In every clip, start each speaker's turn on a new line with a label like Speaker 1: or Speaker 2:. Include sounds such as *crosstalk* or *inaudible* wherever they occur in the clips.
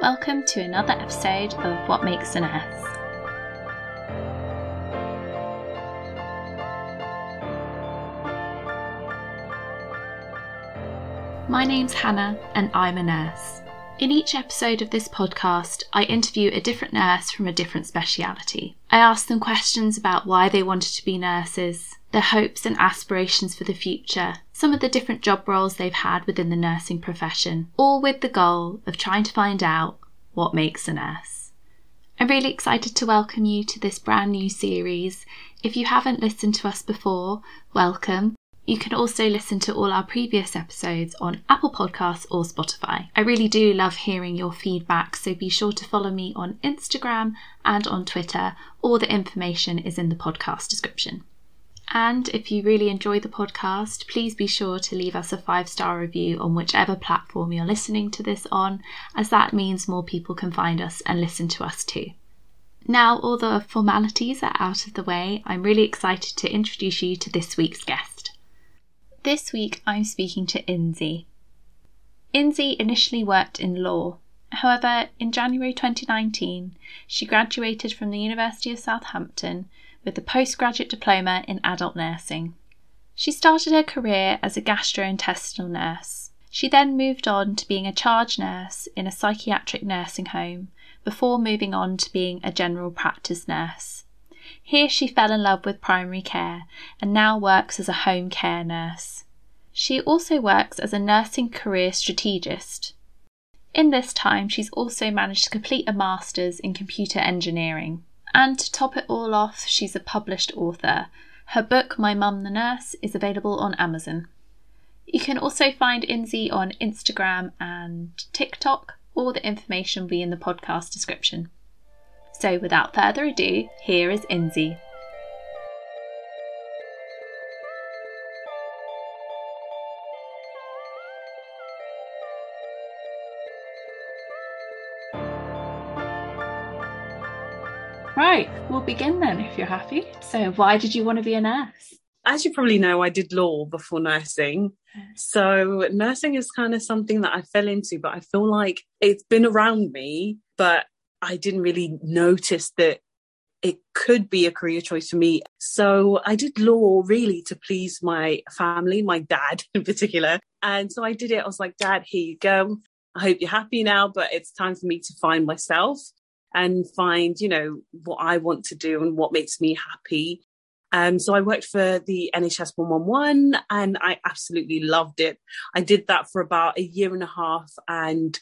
Speaker 1: Welcome to another episode of What Makes an Nurse. My name's Hannah and I'm a nurse. In each episode of this podcast, I interview a different nurse from a different speciality. I ask them questions about why they wanted to be nurses, their hopes and aspirations for the future, some of the different job roles they've had within the nursing profession, all with the goal of trying to find out what makes a nurse. I'm really excited to welcome you to this brand new series. If you haven't listened to us before, welcome. You can also listen to all our previous episodes on Apple Podcasts or Spotify. I really do love hearing your feedback, so be sure to follow me on Instagram and on Twitter. All the information is in the podcast description. And if you really enjoy the podcast, please be sure to leave us a five star review on whichever platform you're listening to this on, as that means more people can find us and listen to us too. Now, all the formalities are out of the way, I'm really excited to introduce you to this week's guest. This week I'm speaking to Inzi. Inzi initially worked in law. However, in January 2019, she graduated from the University of Southampton with a postgraduate diploma in adult nursing. She started her career as a gastrointestinal nurse. She then moved on to being a charge nurse in a psychiatric nursing home before moving on to being a general practice nurse. Here she fell in love with primary care and now works as a home care nurse. She also works as a nursing career strategist. In this time, she's also managed to complete a master's in computer engineering. And to top it all off, she's a published author. Her book, My Mum the Nurse, is available on Amazon. You can also find Inzi on Instagram and TikTok. All the information will be in the podcast description. So without further ado, here is Inzi. Begin then if you're happy. So, why did you want to be a nurse?
Speaker 2: As you probably know, I did law before nursing. So, nursing is kind of something that I fell into, but I feel like it's been around me, but I didn't really notice that it could be a career choice for me. So I did law really to please my family, my dad *laughs* in particular. And so I did it. I was like, Dad, here you go. I hope you're happy now, but it's time for me to find myself and find, you know, what I want to do and what makes me happy. Um, so I worked for the NHS 111 and I absolutely loved it. I did that for about a year and a half and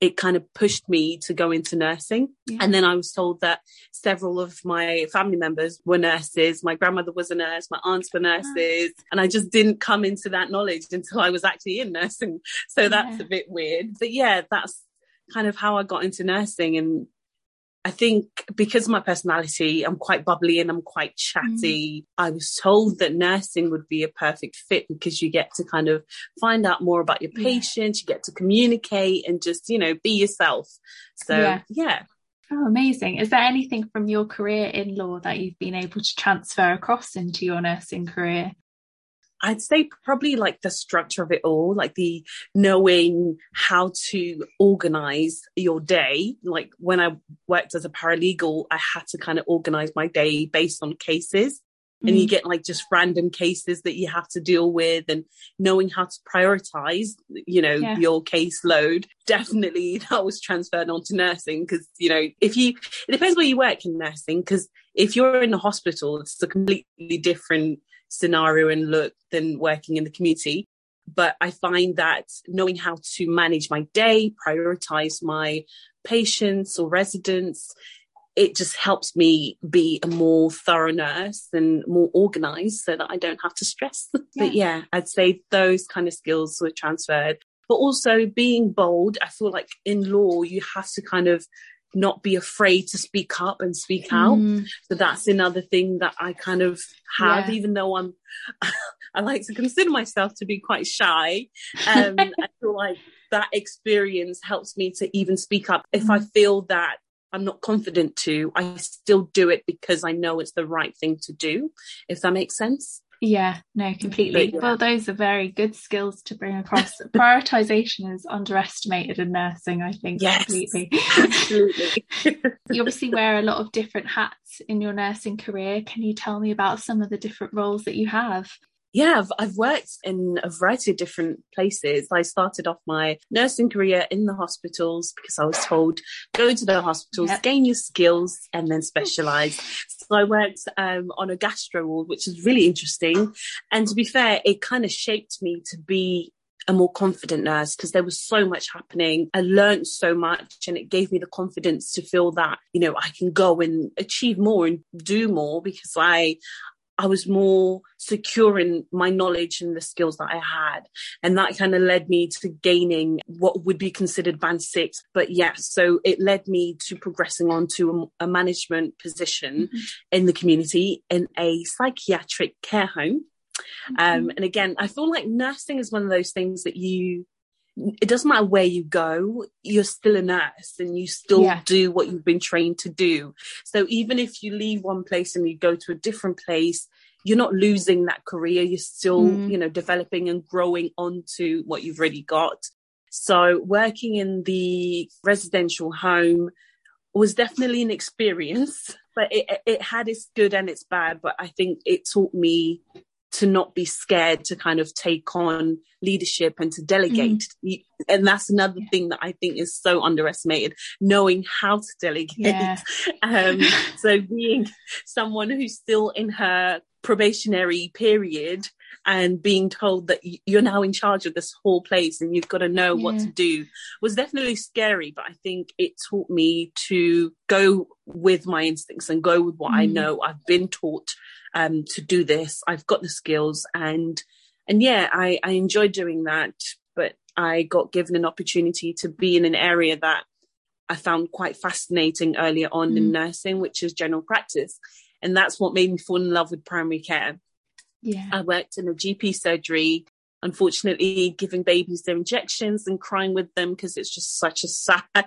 Speaker 2: it kind of pushed me to go into nursing. Yeah. And then I was told that several of my family members were nurses. My grandmother was a nurse, my aunts were nurses. And I just didn't come into that knowledge until I was actually in nursing. *laughs* So that's yeah. a bit weird. But yeah, that's kind of how I got into nursing. And I think because of my personality, I'm quite bubbly and I'm quite chatty. Mm. I was told that nursing would be a perfect fit because you get to kind of find out more about your patients, yeah. you get to communicate and just, you know, be yourself. So, yeah. yeah.
Speaker 1: Oh, amazing. Is there anything from your career in law that you've been able to transfer across into your nursing career?
Speaker 2: I'd say probably like the structure of it all, like the knowing how to organize your day. Like when I worked as a paralegal, I had to kind of organize my day based on cases. Mm. And you mm. get like just random cases that you have to deal with and knowing how to prioritize, you know, yeah. your caseload. Definitely *laughs* that was transferred onto nursing because, you know, if you, it depends where you work in nursing because if you're in the hospital, it's a completely different scenario and look than working in the community. But I find that knowing how to manage my day, prioritize my patients or residents, it just helps me be a more thorough nurse and more organized so that I don't have to stress. *laughs* Yeah. but yeah, I'd say those kind of skills were transferred. But also being bold, I feel like in law, you have to kind of not be afraid to speak up and speak out. Mm. So that's another thing that I kind of have, yeah. even though I'm, *laughs* I like to consider myself to be quite shy. Um, *laughs* I feel like that experience helps me to even speak up. If I mm. feel that I'm not confident to, I still do it because I know it's the right thing to do, if that makes sense.
Speaker 1: Yeah, no, completely. Yeah. Well, those are very good skills to bring across. Prioritization is underestimated in nursing, I think,
Speaker 2: yes,
Speaker 1: completely.
Speaker 2: Absolutely. *laughs*
Speaker 1: you obviously wear a lot of different hats in your nursing career. Can you tell me about some of the different roles that you have?
Speaker 2: Yeah, I've, I've, worked in a variety of different places. I started off my nursing career in the hospitals because I was told go to the hospitals, yep. gain your skills, and then specialize. so I worked um, on a gastro ward, which is really interesting. And to be fair, it kind of shaped me to be a more confident nurse because there was so much happening. I learned so much and it gave me the confidence to feel that, you know, I can go and achieve more and do more because I I was more secure in my knowledge and the skills that I had. And that kind of led me to gaining what would be considered band six. But yes, yeah, so it led me to progressing on to a, a management position mm-hmm. in the community in a psychiatric care home. Mm-hmm. Um, and again, I feel like nursing is one of those things that you it doesn't matter where you go, you're still a nurse and you still yeah. do what you've been trained to do. So even if you leave one place and you go to a different place, you're not losing that career. You're still, mm. you know, developing and growing onto what you've already got. So working in the residential home was definitely an experience, but it, it had its good and its bad. But I think it taught me to not be scared to kind of take on leadership and to delegate. Mm. And that's another thing that I think is so underestimated, knowing how to delegate. Yeah. *laughs* um, so being someone who's still in her probationary period and being told that you're now in charge of this whole place and you've got to know yeah. what to do was definitely scary but i think it taught me to go with my instincts and go with what mm. i know i've been taught um, to do this. I've got the skills and and yeah, I, I enjoyed doing that. But I got given an opportunity to be in an area that I found quite fascinating earlier on mm. in nursing, which is general practice. And that's what made me fall in love with primary care.
Speaker 1: Yeah. I
Speaker 2: worked in a GP surgery unfortunately giving babies their injections and crying with them because it's just such a sad, *laughs*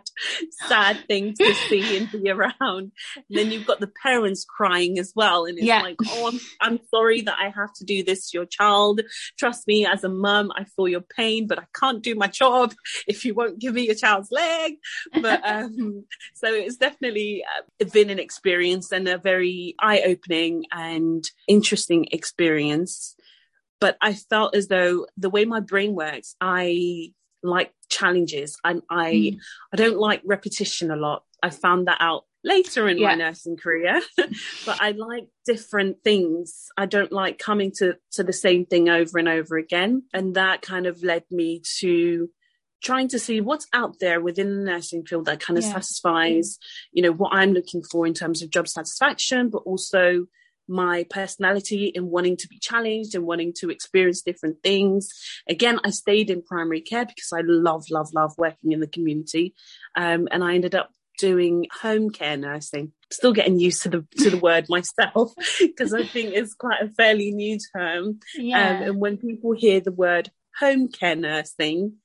Speaker 2: sad thing to *laughs* see and be around. And then you've got the parents crying as well. And it's yeah. like, oh, I'm, I'm sorry that I have to do this to your child. Trust me, as a mum, I feel your pain, but I can't do my job *laughs* if you won't give me your child's leg. But um, so it's definitely uh, been an experience and a very eye opening and interesting experience but I felt as though the way my brain works, I like challenges and I mm. I don't like repetition a lot. I found that out later in yeah. my nursing career *laughs* but i like different things i don't like coming to to the same thing over and over again and that kind of led me to trying to see what's out there within the nursing field that kind of yeah. satisfies you know what i'm looking for in terms of job satisfaction but also my personality in wanting to be challenged and wanting to experience different things. Again, I stayed in primary care because I love, love, love working in the community. Um, and I ended up doing home care nursing. Still getting used to the to the word *laughs* myself because I think it's quite a fairly new term.
Speaker 1: Yeah.
Speaker 2: Um, and when people hear the word home care nursing,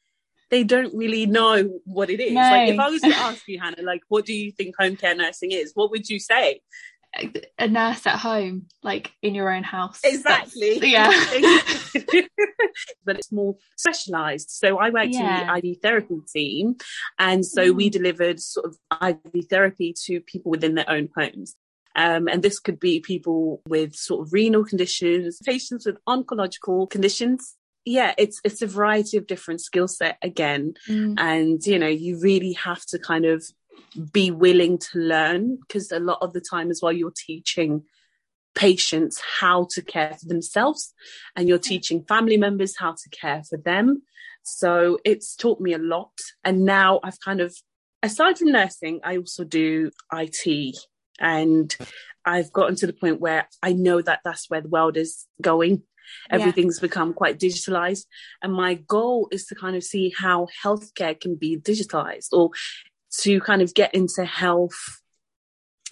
Speaker 2: they don't really know what it is. No. Like if I was to ask you, Hannah, like what do you think home care nursing is? What would you say?
Speaker 1: A nurse at home, like in your own house.
Speaker 2: Exactly.
Speaker 1: That's, yeah. *laughs* *laughs*
Speaker 2: but it's more specialized. So I worked yeah. in the IV therapy team. And so mm. we delivered sort of IV therapy to people within their own homes. Um, and this could be people with sort of renal conditions, patients with oncological conditions. Yeah, it's it's a variety of different skill set again. Mm. And, you know, you really have to kind of be willing to learn because a lot of the time as well you're teaching patients how to care for themselves and you're teaching family members how to care for them. So it's taught me a lot and now i've kind of aside from nursing i also do it and i've gotten to the point where i know that that's where the world is going. Everything's yeah. become quite digitalized and my goal is to kind of see how healthcare can be digitalized or to kind of get into health,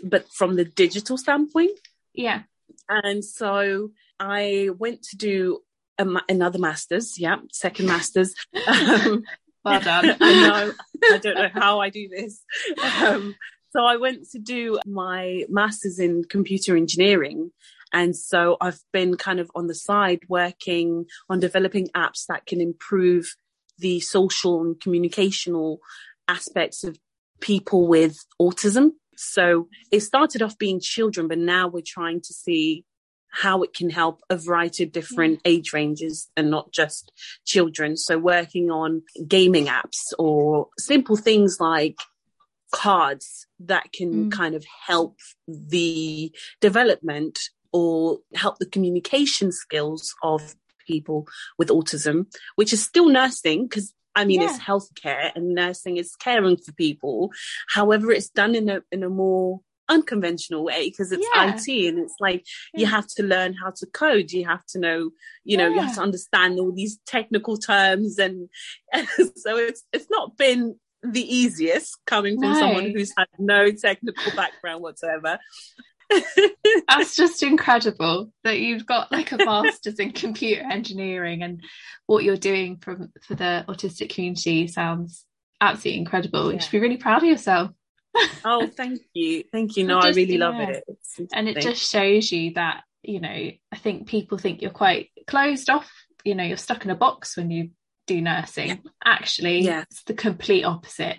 Speaker 2: but from the digital standpoint.
Speaker 1: Yeah.
Speaker 2: And so I went to do a, another master's. Yeah, second master's. *laughs*
Speaker 1: Um, well done. *laughs*
Speaker 2: I know. I don't know how I do this. Um, so I went to do my master's in computer engineering. And so I've been kind of on the side working on developing apps that can improve the social and communicational aspects of people with autism. So it started off being children, but now we're trying to see how it can help a variety of different age ranges and not just children. So working on gaming apps or simple things like cards that can mm. kind of help the development or help the communication skills of people with autism, which is still nursing because I mean, yeah. it's healthcare and nursing is caring for people. However, it's done in a, in a more unconventional way because it's yeah. IT and it's like yeah. you have to learn how to code. You have to know, you know, you have to understand all these technical terms. And, and *laughs* so it's, it's not been the easiest coming from no. someone who's had no technical background whatsoever. *laughs*
Speaker 1: That's just incredible that you've got like a master's in computer engineering and what you're doing from for the autistic community sounds absolutely incredible. Yeah. You should be really proud of yourself.
Speaker 2: oh, *laughs* thank you. Thank you. No, just, I really yeah. love it.
Speaker 1: and it just shows you that, you know, I think people think you're quite closed off, you know, you're stuck in a box when you do nursing. Yeah. Actually, yeah. it's the complete opposite.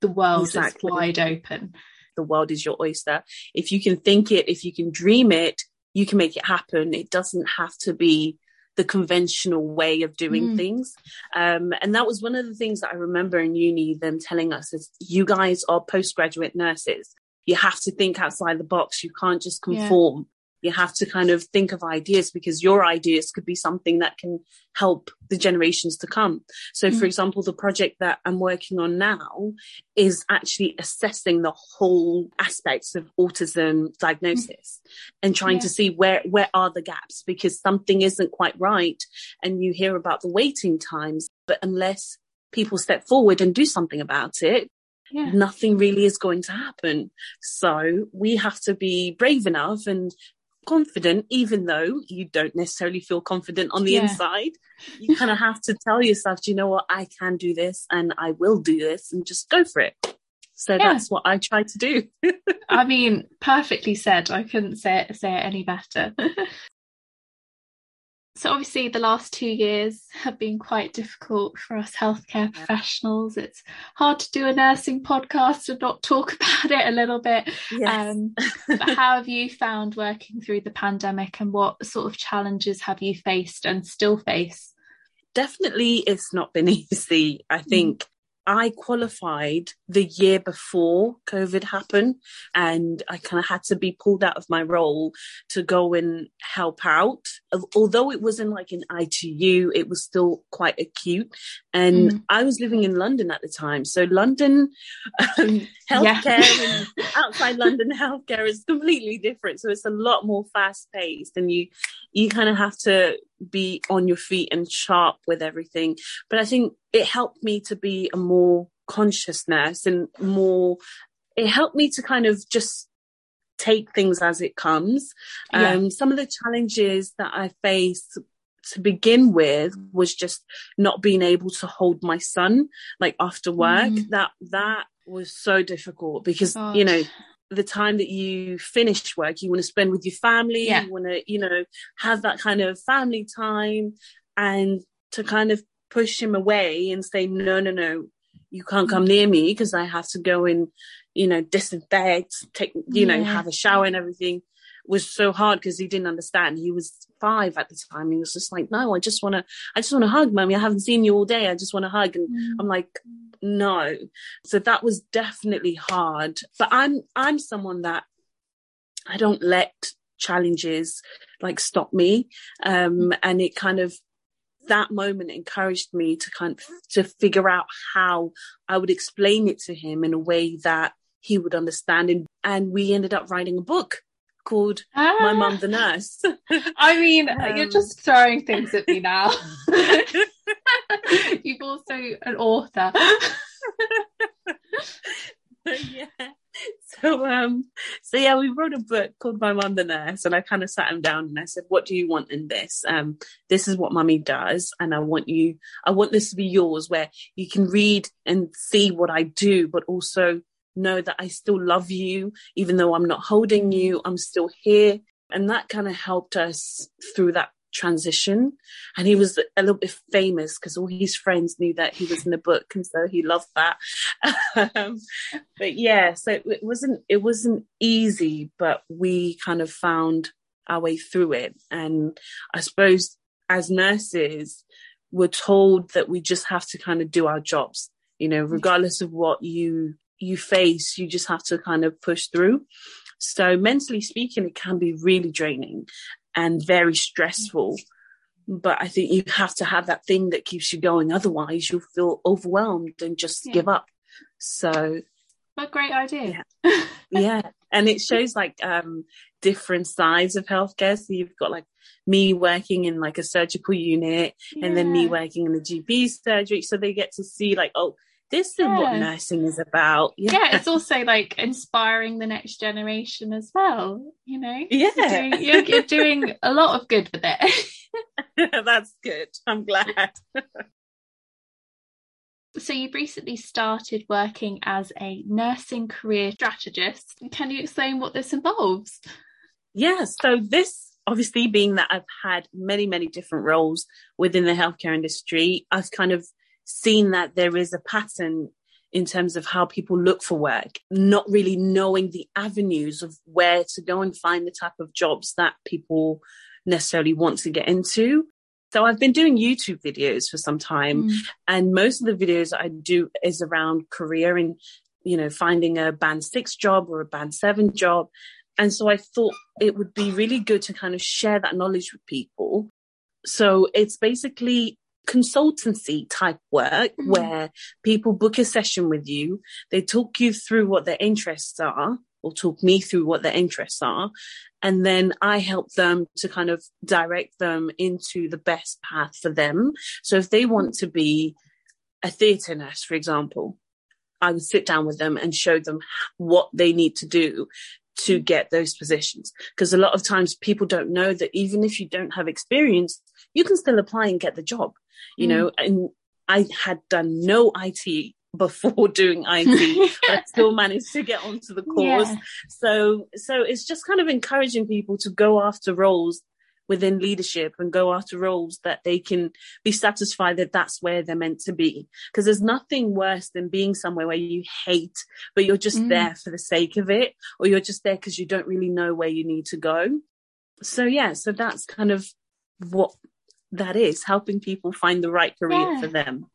Speaker 1: The world exactly. is wide open
Speaker 2: the world is your oyster. If you can think it, if you can dream it, you can make it happen. It doesn't have to be the conventional way of doing mm. things. Um, and that was one of the things that I remember in uni, them telling us is you guys are postgraduate nurses. You have to think outside the box. You can't just conform you have to kind of think of ideas because your ideas could be something that can help the generations to come. So, mm-hmm. for example, the project that I'm working on now is actually assessing the whole aspects of autism diagnosis mm-hmm. and trying yeah. to see where, where are the gaps because something isn't quite right. And you hear about the waiting times, but unless people step forward and do something about it, yeah. nothing really is going to happen. So we have to be brave enough and confident, even though you don't necessarily feel confident on the yeah. inside. You *laughs* kind of have to tell yourself, do you know what? I can do this and I will do this and just go for it. So yeah. that's what I try to do. *laughs*
Speaker 1: I mean, perfectly said. I couldn't say it, say it any better. *laughs* So, obviously, the last two years have been quite difficult for us healthcare professionals. It's hard to do a nursing podcast and not talk *laughs* about it a little bit. Yes. Um, *laughs* but how have you found working through the pandemic and what sort of challenges have you faced and still face?
Speaker 2: Definitely, it's not been *laughs* easy. I mm. think I qualified the year before COVID happened and I kind of had to be pulled out of my role to go and help out. Although it wasn't like an ITU, it was still quite acute. And mm. I was living in London at the time. So London um, *laughs* healthcare *laughs* yeah. and outside London healthcare is completely different. So it's a lot more fast paced and you, you kind of have to be on your feet and sharp with everything. But I think it helped me to be a more consciousness and more, it helped me to kind of just take things as it comes. Yeah. Um, some of the challenges that I faced to begin with was just not being able to hold my son like after work. Mm. That, that was so difficult because, Gosh. you know, the time that you finish work, you want to spend with your family, yeah. you want to, you know, have that kind of family time and to kind of push him away and say, no, no, no, you can't come near me because I have to go and, you know, disinfect, take, you yeah. know, have a shower and everything was so hard because he didn't understand. He was five at the time. He was just like, no, I just want to, I just want to hug mommy. I haven't seen you all day. I just want to hug. And mm. I'm like, no. So that was definitely hard. But I'm I'm someone that I don't let challenges like stop me. Um and it kind of that moment encouraged me to kind of to figure out how I would explain it to him in a way that he would understand and, and we ended up writing a book called ah. My Mum the Nurse. *laughs*
Speaker 1: I mean, um, you're just throwing things at me now. *laughs* *laughs* You've also an author.
Speaker 2: yeah. *laughs* So um so yeah, we wrote a book called My Mum the Nurse and I kind of sat him down and I said, What do you want in this? Um this is what mummy does and I want you I want this to be yours where you can read and see what I do, but also know that I still love you, even though I'm not holding you, I'm still here And that kind of helped us through that transition. And he was a little bit famous because all his friends knew that he was in the book, and so he loved that. *laughs* um, but yeah, so it wasn't it wasn't easy, but we kind of found our way through it. And I suppose as nurses, we're told that we just have to kind of do our jobs. You know, regardless of what you you face, you just have to kind of push through. So mentally speaking, it can be really draining and very stressful. But I think you have to have that thing that keeps you going. Otherwise, you'll feel overwhelmed and just yeah. give up. So,
Speaker 1: what a great idea.
Speaker 2: Yeah. yeah. And it shows like um, different sides of healthcare. So you've got like me working in like a surgical unit yeah. and then me working in the GP surgery. So they get to see like, oh, this yeah. is what nursing is about.
Speaker 1: Yeah. yeah. it's also like inspiring the next generation as well. You know,
Speaker 2: yeah,
Speaker 1: you're doing, you're, you're doing a lot of good with
Speaker 2: it. *laughs* That's good. I'm glad. *laughs*
Speaker 1: so you've recently started working as a nursing career strategist. Can you explain what this involves?
Speaker 2: Yeah, so this obviously being that I've had many, many different roles within the healthcare industry, I've kind of seen that there is a pattern in terms of how people look for work, not really knowing the avenues of where to go and find the type of jobs that people necessarily want to get into. So I've been doing YouTube videos for some time mm. and most of the videos I do is around career and, you know, finding a band six job or a band seven job. And so I thought it would be really good to kind of share that knowledge with people. So it's basically consultancy type work mm-hmm. where people book a session with you, they talk you through what their interests are, or talk me through what their interests are. And then I help them to kind of direct them into the best path for them. So if they want to be a theatre nurse, for example, I would sit down with them and show them what they need to do to get those positions. Because a lot of times people don't know that even if you don't have experience, you can still apply and get the job, you mm. know. And I had done no IT before *laughs* doing IT, but *laughs* I still managed to get onto the course. Yeah. So, so it's just kind of encouraging people to go after roles within leadership and go after roles that they can be satisfied that that's where they're meant to be. Because there's nothing worse than being somewhere where you hate, but you're just mm. there for the sake of it, or you're just there because you don't really know where you need to go. So yeah, so that's kind of what that is helping people find the right career yeah. for them.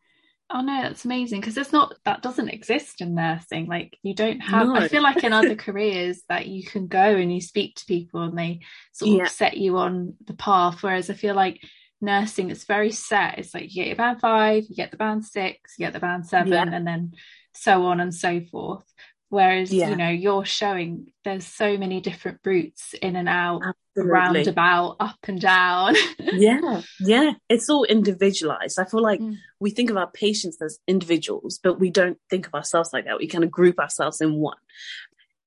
Speaker 1: Oh no, that's amazing because it's not that doesn't exist in nursing. Like you don't have. No. I feel like in other *laughs* careers that you can go and you speak to people and they sort of set you on the path. Whereas I feel like nursing is very set. It's like you get your band five, you get the band six, you get the band seven, yeah. and then so on and so forth. Whereas yeah. you know you're showing there's so many different routes in and out Absolutely. roundabout, up and down. *laughs*
Speaker 2: yeah, yeah. It's all individualized. I feel like mm. we think of our patients as individuals, but we don't think of ourselves like that. We kind of group ourselves in one.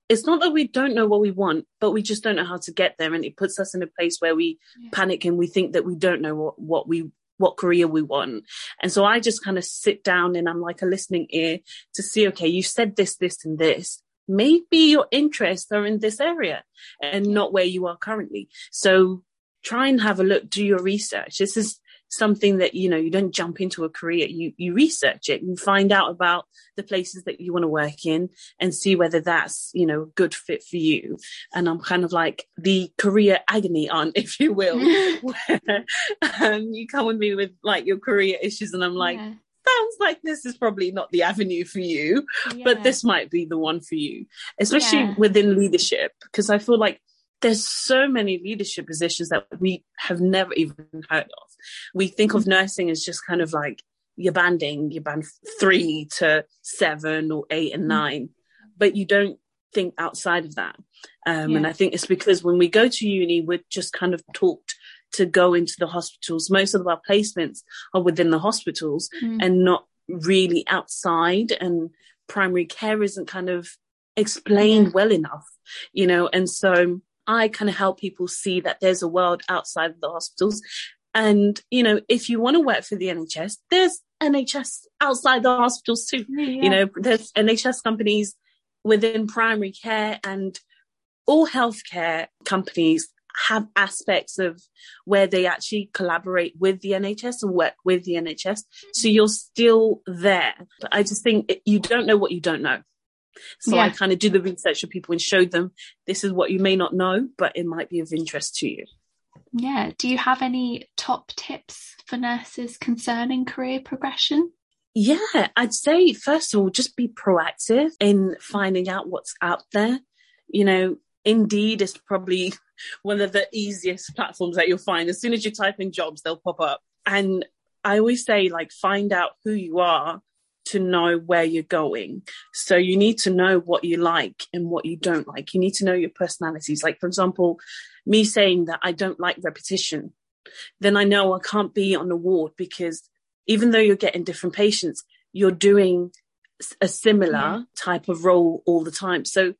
Speaker 2: It's not that we don't know what we want, but we just don't know how to get there. And it puts us in a place where we yeah. panic and we think that we don't know what, what we what career we want. And so I just kind of sit down and I'm like a listening ear to see, okay, you said this, this, and this maybe your interests are in this area and not where you are currently. So try and have a look, do your research. This is something that you know you don't jump into a career you you research it and find out about the places that you want to work in and see whether that's you know a good fit for you and i'm kind of like the career agony aunt *laughs* if you will *laughs* where um, you come with me with like your career issues and i'm like yeah sounds like this is probably not the avenue for you, yeah. but this might be the one for you, especially yeah. within leadership, because I feel like there's so many leadership positions that we have never even heard of. We think of nursing as just kind of like your banding, your band three to seven or eight and mm. nine, but you don't think outside of that. Um, yeah. And I think it's because when we go to uni, we're just kind of taught to go into the hospitals. Most of our placements are within the hospitals mm. and not really outside. And primary care isn't kind of explained yeah. well enough, you know. And so I kind of help people see that there's a world outside of the hospitals. And, you know, if you want to work for the NHS, there's NHS outside the hospitals too. Yeah. You know, there's NHS companies within primary care and all healthcare companies have aspects of where they actually collaborate with the NHS and work with the NHS. So you're still there. But I just think it, you don't know what you don't know. So yeah. I kind of do the research for people and show them this is what you may not know, but it might be of interest to you.
Speaker 1: Yeah. Do you have any top tips for nurses concerning career progression?
Speaker 2: Yeah, I'd say, first of all, just be proactive in finding out what's out there. You know, Indeed is probably one of the easiest platforms that you'll find. As soon as you type in jobs, they'll pop up. And I always say, like, find out who you are to know where you're going. So you need to know what you like and what you don't like. You need to know your personalities. Like, for example, me saying that I don't like repetition, then I know I can't be on the ward because even though you're getting different patients, you're doing a similar yeah. type of role all the time. So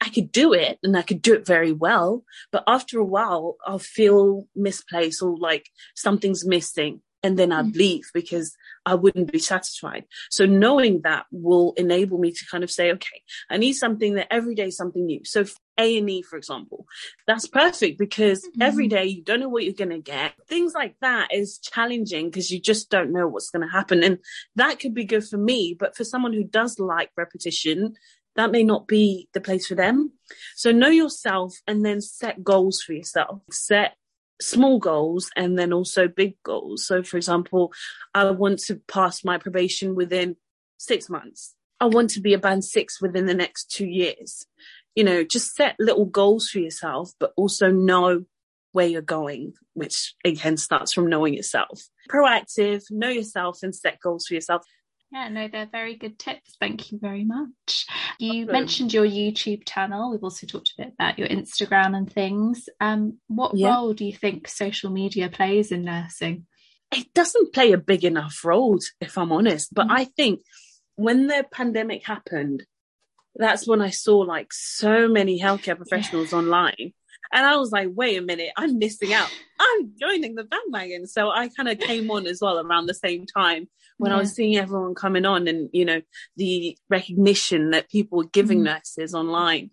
Speaker 2: I could do it and I could do it very well. But after a while, I'll feel misplaced or like something's missing. And then I'd mm. leave because I wouldn't be satisfied. So knowing that will enable me to kind of say, okay, I need something that every day is something new. So A and E, for example, that's perfect because mm-hmm. every day you don't know what you're going to get. Things like that is challenging because you just don't know what's going to happen. And that could be good for me, but for someone who does like repetition, that may not be the place for them. So know yourself and then set goals for yourself. Set small goals and then also big goals. So, for example, I want to pass my probation within six months. I want to be a band six within the next two years. You know, just set little goals for yourself, but also know where you're going, which again starts from knowing yourself. Proactive, know yourself and set goals for yourself.
Speaker 1: Yeah, no, they're very good tips. Thank you very much. You awesome. mentioned your YouTube channel. We've also talked a bit about your Instagram and things. Um, what yeah. role do you think social media plays in nursing?
Speaker 2: It doesn't play a big enough role, if I'm honest. But mm-hmm. I think when the pandemic happened, that's when I saw like so many healthcare professionals yeah. online and I was like, wait a minute, I'm missing out. I'm joining the bandwagon. So I kind of came on as well around the same time when yeah. I was seeing everyone coming on and, you know, the recognition that people were giving mm. nurses online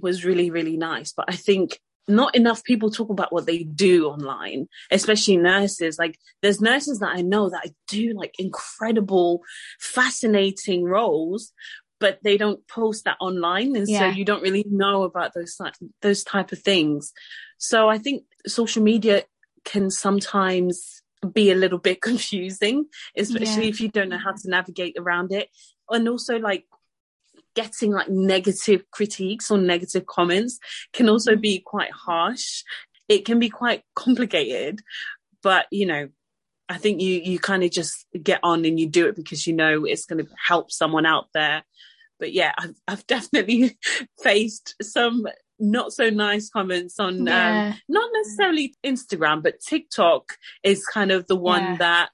Speaker 2: was really, really nice. But I think not enough people talk about what they do online, especially nurses. Like there's nurses that I know that I do like incredible, fascinating roles, but they don't post that online and yeah. so you don't really know about those those type of things so i think social media can sometimes be a little bit *laughs* confusing especially yeah. if you don't know how to navigate around it and also like getting like negative critiques or negative comments can also mm-hmm. be quite harsh it can be quite complicated but you know I think you you kind of just get on and you do it because you know it's going to help someone out there but yeah, I've, I've definitely *laughs* faced some not so nice comments on um, yeah. um, not necessarily Instagram, but TikTok is kind of the one yeah. that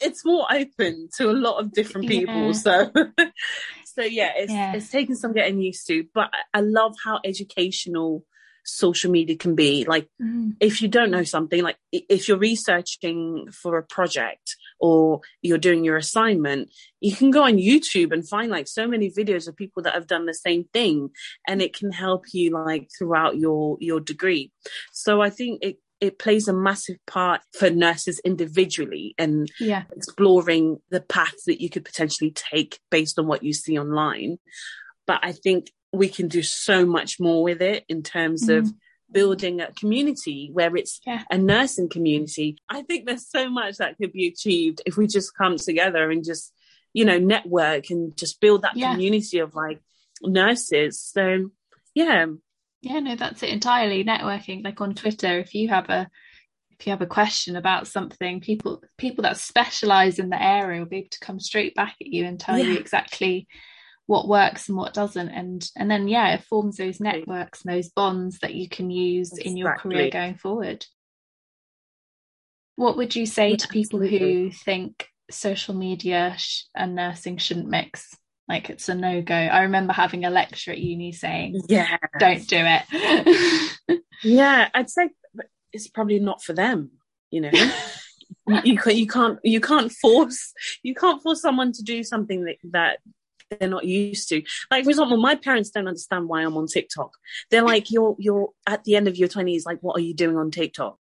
Speaker 2: it's more open to a lot of different people. Yeah. *laughs* So, so yeah, it's it's taken some getting used to. But I love how educational social media can be. Like, mm. if you don't know something, like if you're researching for a project or you're doing your assignment, you can go on YouTube and find like so many videos of people that have done the same thing, and it can help you like throughout your your degree. So I think it it plays a massive part for nurses individually and yeah. exploring the paths that you could potentially take based on what you see online. But I think we can do so much more with it in terms mm-hmm. of building a community where it's yeah. a nursing community. I think there's so much that could be achieved if we just come together and just, you know, network and just build that yeah. community of like nurses. So, yeah.
Speaker 1: Yeah, no, that's it entirely. Networking, like on Twitter, if you have a if you have a question about something, people people that specialize in the area will be able to come straight back at you and tell yeah. you exactly what works and what doesn't. And and then yeah it forms those networks and those bonds that you can use exactly. in your career going forward. What would you say to people who think social media sh- and nursing shouldn't mix? Like it's a no-go. I remember having a lecture at uni saying yeah don't do it. *laughs*
Speaker 2: Yeah i'd say it's probably not for them you know? You, *laughs* you, you can't you can't force you can't force someone to do something that that they're not used to. Like for example, my parents don't understand why I'm on TikTok. They're like, "You're you're at the end of your twenties. Like, what are you doing on TikTok?"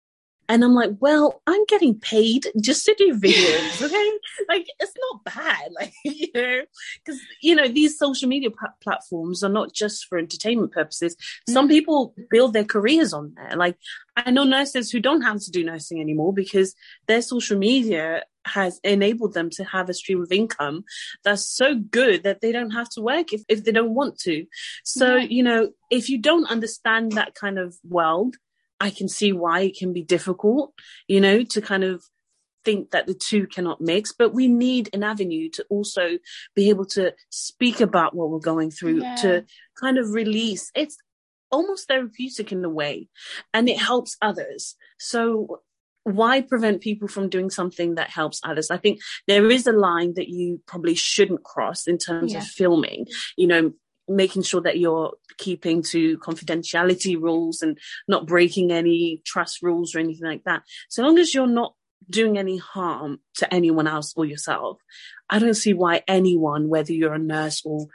Speaker 2: And I'm like, well, I'm getting paid just to do videos, *laughs* okay? like, it's not bad, *laughs* like, you know, because, you know, these social media p- platforms are not just for entertainment purposes. Some mm. people build their careers on there. Like, I know nurses who don't have to do nursing anymore because their social media has enabled them to have a stream of income that's so good that they don't have to work if, if they don't want to. So, yeah. you know, if you don't understand that kind of world, I can see why it can be difficult, you know, to kind of think that the two cannot mix, but we need an avenue to also be able to speak about what we're going through, yeah. to kind of release. It's almost therapeutic in a way, and it helps others. So why prevent people from doing something that helps others? I think there is a line that you probably shouldn't cross in terms yeah. of filming. You know, making sure that you're keeping to confidentiality rules and not breaking any trust rules or anything like that. So long as you're not doing any harm to anyone else or yourself, I don't see why anyone, whether you're a nurse or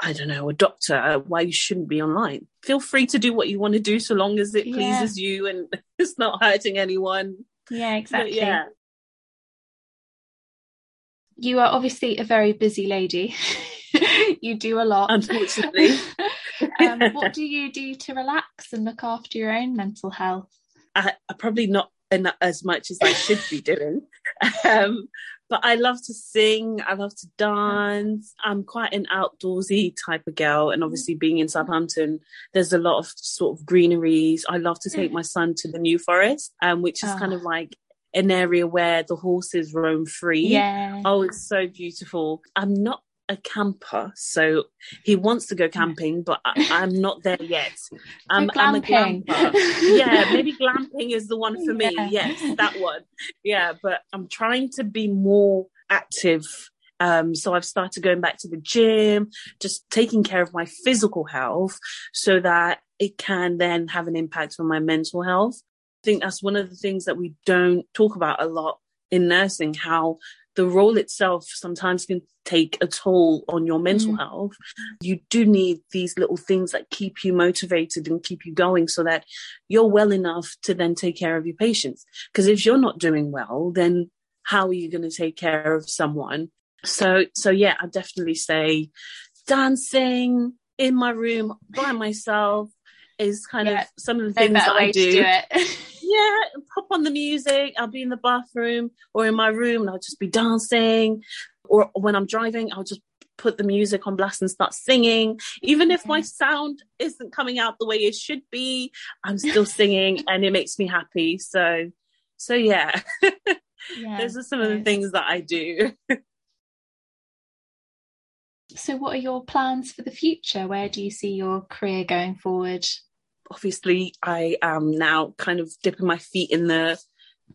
Speaker 2: I don't know, a doctor, uh, why you shouldn't be online. Feel free to do what you want to do so long as it yeah. pleases you and *laughs* it's not hurting anyone.
Speaker 1: Yeah, exactly. But yeah. You are obviously a very busy lady. *laughs* you do a lot.
Speaker 2: Unfortunately. *laughs*
Speaker 1: um, what do you do to relax and look after your own mental health?
Speaker 2: I, I probably not as much as I should be doing. *laughs* Um, but I love to sing. I love to dance. I'm quite an outdoorsy type of girl. And obviously being in Southampton, there's a lot of sort of greeneries. I love to take my son to the New Forest, um, which is oh. kind of like an area where the horses roam free.
Speaker 1: Yeah.
Speaker 2: Oh, it's so beautiful. I'm not a camper, so he wants to go camping, but I, am not there yet. *laughs* I'm, I'm, a glamper. yeah, maybe *laughs* glamping is the one for me. Yeah. Yes, that *laughs* one. Yeah, but I'm trying to be more active. Um, so I've started going back to the gym, just taking care of my physical health so that it can then have an impact on my mental health. I think that's one of the things that we don't talk about a lot in nursing, how the role itself sometimes can take a toll on your mental mm. health. You do need these little things that keep you motivated and keep you going so that you're well enough to then take care of your patients. Because if you're not doing well, then how are you going to take care of someone? So, so yeah, I definitely say dancing in my room by myself is kind yeah, of some of the things that I do. do *laughs* *laughs* yeah, pop on the music. I'll be in the bathroom or in my room and I'll just be dancing. Or when I'm driving, I'll just put the music on blast and start singing. Even if my sound isn't coming out the way it should be, I'm still *laughs* singing and it makes me happy. So, so yeah, yeah those are some of the things that I do.
Speaker 1: so, what are your plans for the future? Where do you see your career going forward?
Speaker 2: Obviously I am now kind of dipping my feet in the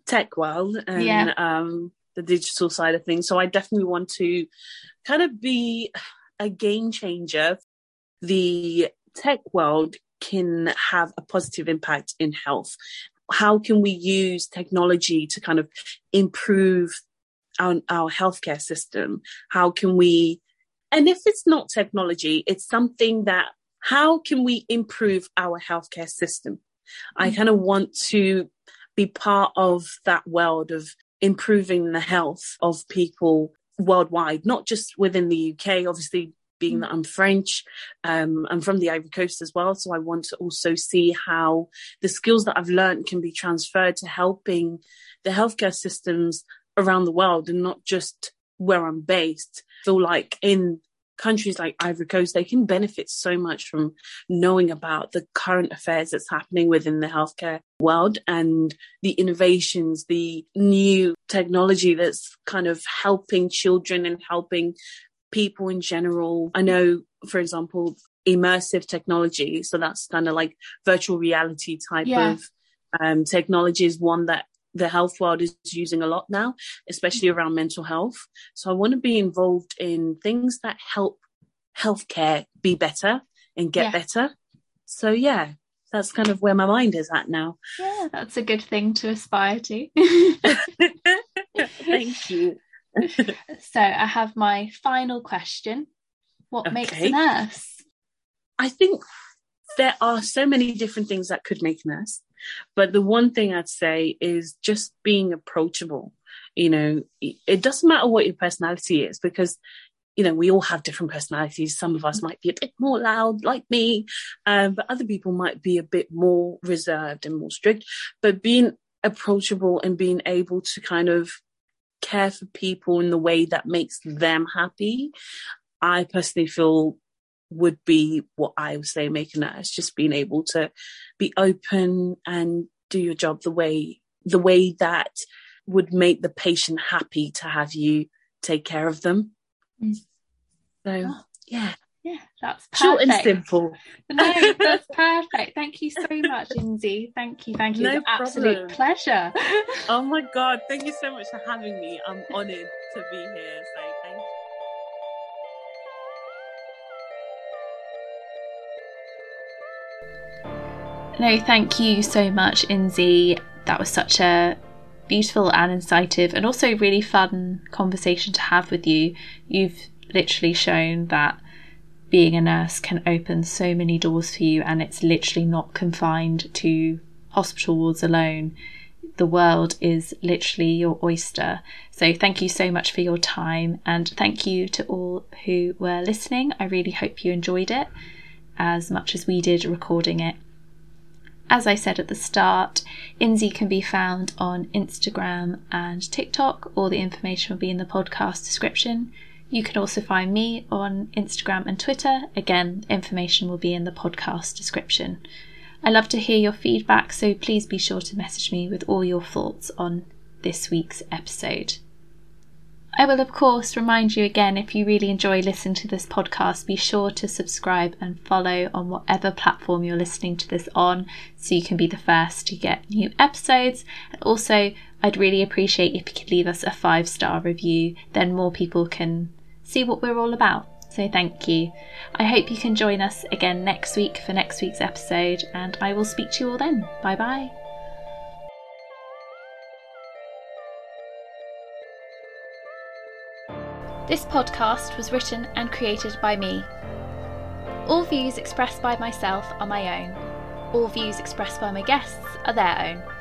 Speaker 2: tech world and yeah. um, the digital side of things. So I definitely want to kind of be a game changer. The tech world can have a positive impact in health. How can we use technology to kind of improve our, our healthcare system? How can we, and if it's not technology, it's something that how can we improve our healthcare system? I mm. kind of want to be part of that world of improving the health of people worldwide, not just within the UK, obviously being that I'm French, um, I'm from the Ivory Coast as well. So I want to also see how the skills that I've learned can be transferred to helping the healthcare systems around the world and not just where I'm based. feel like in countries like Ivory Coast, they can benefit so much from knowing about the current affairs that's happening within the healthcare world and the innovations, the new technology that's kind of helping children and helping people in general. I know, for example, immersive technology. So that's kind of like virtual reality type yeah. of um, technology is one that the health world is using a lot now, especially mm-hmm. around mental health. So I want to be involved in things that help healthcare be better and get yeah. better. So yeah, that's kind of where my mind is at now.
Speaker 1: Yeah, that's a good thing to aspire to. *laughs*
Speaker 2: Thank you.
Speaker 1: so I have my final question. What okay. makes a nurse?
Speaker 2: I think there are so many different things that could make a nurse. But the one thing I'd say is just being approachable. You know, it doesn't matter what your personality is because you know, we all have different personalities. Some of us might be a bit more loud, like me, um, but other people might be a bit more reserved and more strict. But being approachable and being able to kind of care for people in the way that makes them happy, I personally feel would be what I would say making it. It's just being able to be open and do your job the way the way that would make the patient happy to have you take care of them. Mm. So oh, yeah.
Speaker 1: Yeah, that's perfect.
Speaker 2: short and simple. *laughs*
Speaker 1: No, that's perfect. Thank you so much, Inzi. Thank you, thank you. No absolute pleasure.
Speaker 2: Oh my god, thank you so much for having me. I'm honoured to be here. So
Speaker 1: No, thank you so much, Inzi. That was such a beautiful and incisive and also really fun conversation to have with you. You've literally shown that being a nurse can open so many doors for you and it's literally not confined to hospital wards alone. The world is literally your oyster. So, thank you so much for your time and thank you to all who were listening. I really hope you enjoyed it as much as we did recording it. As I said at the start, Inzi can be found on Instagram and TikTok. All the information will be in the podcast description. You can also find me on Instagram and Twitter. Again, information will be in the podcast description. I love to hear your feedback, so please be sure to message me with all your thoughts on this week's episode. I will, of course, remind you again if you really enjoy listening to this podcast, be sure to subscribe and follow on whatever platform you're listening to this on so you can be the first to get new episodes. And also, I'd really appreciate if you could leave us a five star review, then more people can see what we're all about. So thank you. I hope you can join us again next week for next week's episode, and I will speak to you all then. Bye bye. This podcast was written and created by me. All views expressed by myself are my own. All views expressed by my guests are their own.